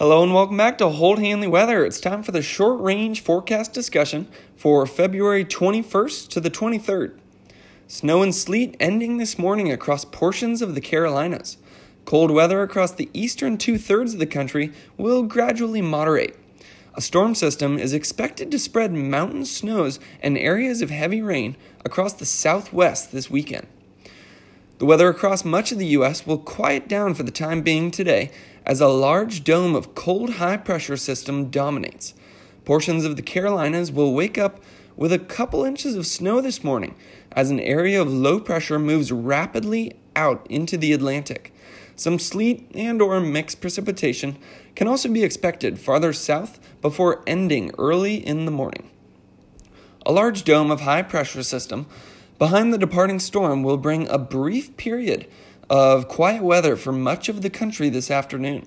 Hello and welcome back to Holt Hanley Weather. It's time for the short range forecast discussion for February 21st to the 23rd. Snow and sleet ending this morning across portions of the Carolinas. Cold weather across the eastern two thirds of the country will gradually moderate. A storm system is expected to spread mountain snows and areas of heavy rain across the southwest this weekend. The weather across much of the U.S. will quiet down for the time being today as a large dome of cold high pressure system dominates. Portions of the Carolinas will wake up with a couple inches of snow this morning as an area of low pressure moves rapidly out into the Atlantic. Some sleet and or mixed precipitation can also be expected farther south before ending early in the morning. A large dome of high pressure system behind the departing storm will bring a brief period of quiet weather for much of the country this afternoon.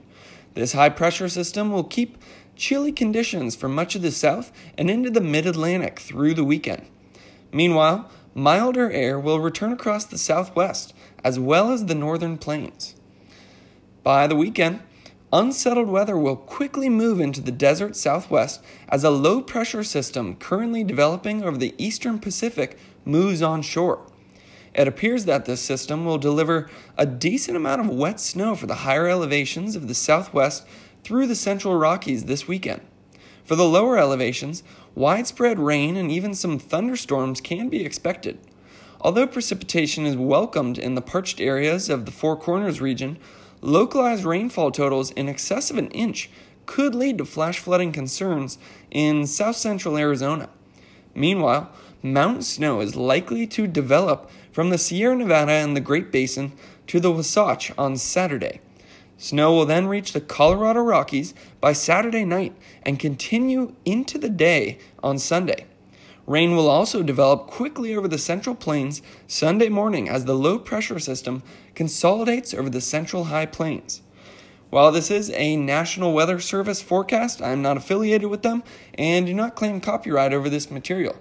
This high pressure system will keep chilly conditions for much of the south and into the mid Atlantic through the weekend. Meanwhile, milder air will return across the southwest as well as the northern plains. By the weekend, unsettled weather will quickly move into the desert southwest as a low pressure system currently developing over the eastern Pacific moves onshore. It appears that this system will deliver a decent amount of wet snow for the higher elevations of the southwest through the central Rockies this weekend. For the lower elevations, widespread rain and even some thunderstorms can be expected. Although precipitation is welcomed in the parched areas of the Four Corners region, localized rainfall totals in excess of an inch could lead to flash flooding concerns in south central Arizona. Meanwhile, mountain snow is likely to develop from the Sierra Nevada and the Great Basin to the Wasatch on Saturday. Snow will then reach the Colorado Rockies by Saturday night and continue into the day on Sunday. Rain will also develop quickly over the central plains Sunday morning as the low pressure system consolidates over the central high plains. While this is a National Weather Service forecast, I am not affiliated with them and do not claim copyright over this material.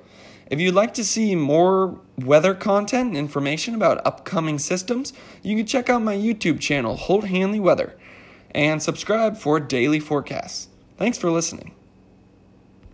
If you'd like to see more weather content and information about upcoming systems, you can check out my YouTube channel, Holt Hanley Weather, and subscribe for daily forecasts. Thanks for listening.